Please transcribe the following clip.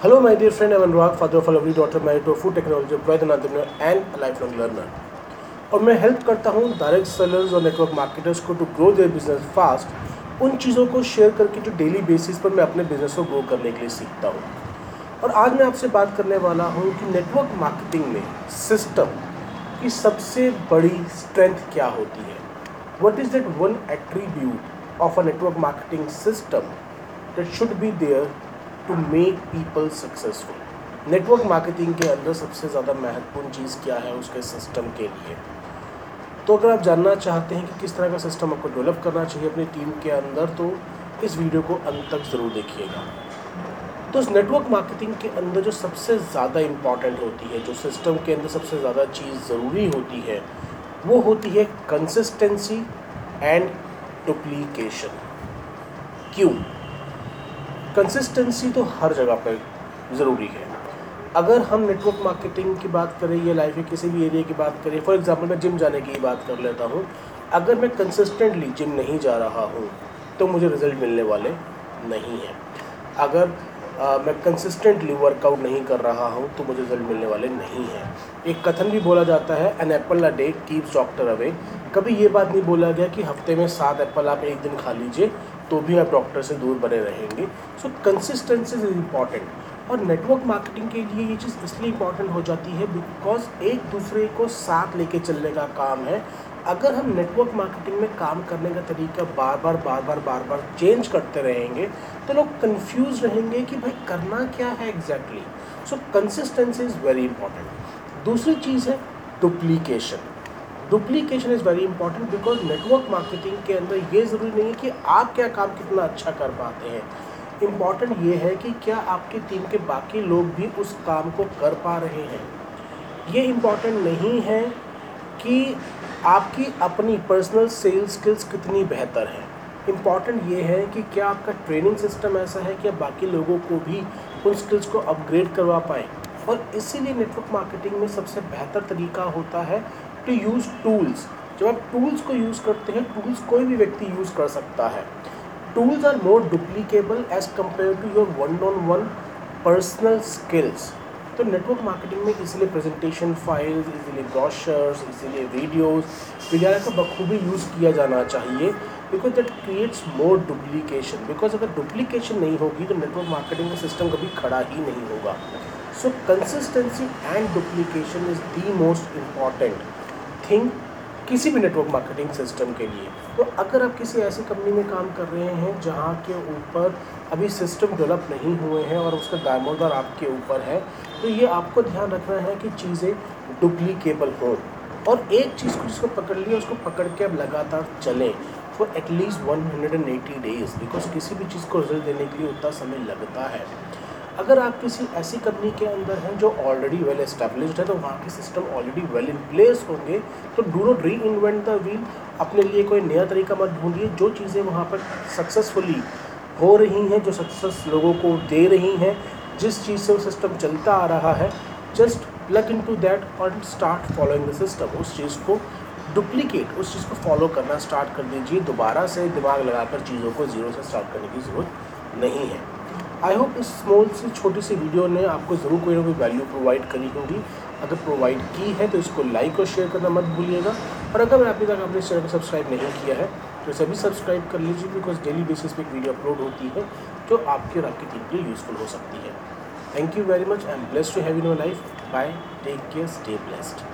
Hello, my dear friend. I'm Anurag, father of a lovely daughter, married to a and a lifelong learner. और मैं help करता हूँ direct sellers और network marketers को to grow their business fast उन चीज़ों को share करके जो डेली बेसिस पर मैं अपने बिज़नेस को ग्रो करने के लिए सीखता हूँ और आज मैं आपसे बात करने वाला हूँ कि नेटवर्क मार्केटिंग में सिस्टम की सबसे बड़ी स्ट्रेंथ क्या होती है what is that one attribute of a network marketing system that should be there to make people successful network marketing के अंदर सबसे ज़्यादा महत्वपूर्ण चीज़ क्या है उसके सिस्टम के लिए? तो अगर आप जानना चाहते हैं कि किस तरह का सिस्टम आपको डेवलप करना चाहिए अपनी टीम के अंदर तो इस वीडियो को अंत तक ज़रूर देखिएगा। तो उस नेटवर्क मार्केटिंग के अंदर जो सबसे ज़्यादा इंपॉर्टेंट होती है, जो सिस्टम के अंदर सबसे ज़्यादा चीज़ ज़रूरी होती है, वो होती है कंसिस्टेंसी एंड डुप्लीकेशन क्यों? कंसिस्टेंसी तो हर जगह पर ज़रूरी है। अगर हम नेटवर्क मार्केटिंग की बात करें या लाइफ के किसी भी एरिया की बात करें फॉर एग्जांपल मैं जिम जाने की बात कर लेता हूँ। अगर मैं कंसिस्टेंटली जिम नहीं जा रहा हूँ तो मुझे रिज़ल्ट मिलने वाले नहीं हैं। अगर आ, मैं कंसिस्टेंटली वर्कआउट नहीं कर रहा हूँ तो मुझे रिज़ल्ट मिलने वाले नहीं हैं। एक कथन भी बोला जाता है an apple a day keeps doctor away कभी ये बात नहीं बोला गया कि हफ़्ते में सात एप्पल आप एक दिन खा लीजिए तो भी आप डॉक्टर से दूर बने रहेंगे। सो कंसिस्टेंसी इज़ इंपॉर्टेंट और नेटवर्क मार्केटिंग के लिए ये चीज़ इसलिए इंपॉर्टेंट हो जाती है बिकॉज़ एक दूसरे को साथ लेके चलने का काम है। अगर हम नेटवर्क मार्केटिंग में काम करने का तरीका बार बार बार बार बार बार चेंज करते रहेंगे तो लोग कंफ्यूज रहेंगे कि भाई करना क्या है exactly so consistency is very important दूसरी चीज़ है duplication duplication is very important because network marketing के अंदर ये ज़रूरी नहीं है कि आप क्या काम कितना अच्छा कर पाते हैं। इंपॉर्टेंट ये है कि क्या आपकी टीम के बाकी लोग भी उस काम को कर पा रहे हैं? ये इंपॉर्टेंट नहीं है कि आपकी अपनी पर्सनल सेल्स स्किल्स कितनी बेहतर है। इंपॉर्टेंट ये है कि क्या आपका ट्रेनिंग सिस्टम ऐसा है कि आप बाकी लोगों को भी उन स्किल्स को अपग्रेड करवा पाएँ? और इसीलिए नेटवर्क मार्केटिंग में सबसे बेहतर तरीका होता है टू यूज़ टूल्स जब आप टूल्स को यूज़ करते हैं टूल्स कोई भी व्यक्ति यूज़ कर सकता है। Tools are more duplicable as compare to your one on one personal skills तो नेटवर्क मार्केटिंग में इसीलिए प्रेजेंटेशन फाइल्स इसीलिए ब्रॉशर्स इसीलिए वीडियोस वगैरह का बखूबी यूज़ किया जाना चाहिए because that creates more duplication because अगर डुप्लीकेशन नहीं होगी तो नेटवर्क मार्केटिंग का सिस्टम कभी खड़ा ही नहीं होगा. So consistency and duplication is the most important thing किसी भी नेटवर्क मार्केटिंग सिस्टम के लिए। तो अगर आप किसी ऐसी कंपनी में काम कर रहे हैं जहाँ के ऊपर अभी सिस्टम डेवलप नहीं हुए हैं और उसका दामोदर आपके ऊपर है तो ये आपको ध्यान रखना है कि चीज़ें डुप्लीकेबल हों। और एक चीज़ को जिसको पकड़ लिया, उसको पकड़ के अब लगातार चलें for at least one hundred and eighty days because किसी भी चीज़ को रिज़ल्ट देने के लिए उतना समय लगता है। अगर आप किसी ऐसी कंपनी के अंदर हैं जो ऑलरेडी वेल एस्टेब्लिश्ड है तो वहाँ के system already well in place होंगे तो do not reinvent the wheel अपने लिए कोई नया तरीका मत ढूंढिए। जो चीज़ें वहाँ पर सक्सेसफुली हो रही हैं, जो सक्सेस लोगों को दे रही हैं, जिस चीज़ से वो सिस्टम चलता आ रहा है just plug in to that और स्टार्ट फॉलोइंग द सिस्टम उस चीज़ को डुप्लीकेट उस चीज़ को फॉलो करना स्टार्ट कर दीजिए। दोबारा से दिमाग लगाकर चीज़ों को ज़ीरो से स्टार्ट करने की ज़रूरत नहीं है। आई होप इस स्मॉल सी छोटी सी वीडियो ने आपको ज़रूर कोई ना कोई वैल्यू प्रोवाइड करी होगी। अगर प्रोवाइड की है तो इसको लाइक और शेयर करना मत भूलिएगा। और अगर अभी तक आपने चैनल को सब्सक्राइब नहीं किया है तो इसे भी सब्सक्राइब कर लीजिए बिकॉज़ डेली बेसिस पे एक वीडियो अपलोड होती है, जो आपकी और आपकी टीम के लिए यूज़फुल हो सकती है। Thank you very much I am blessed to have in your life bye take care stay blessed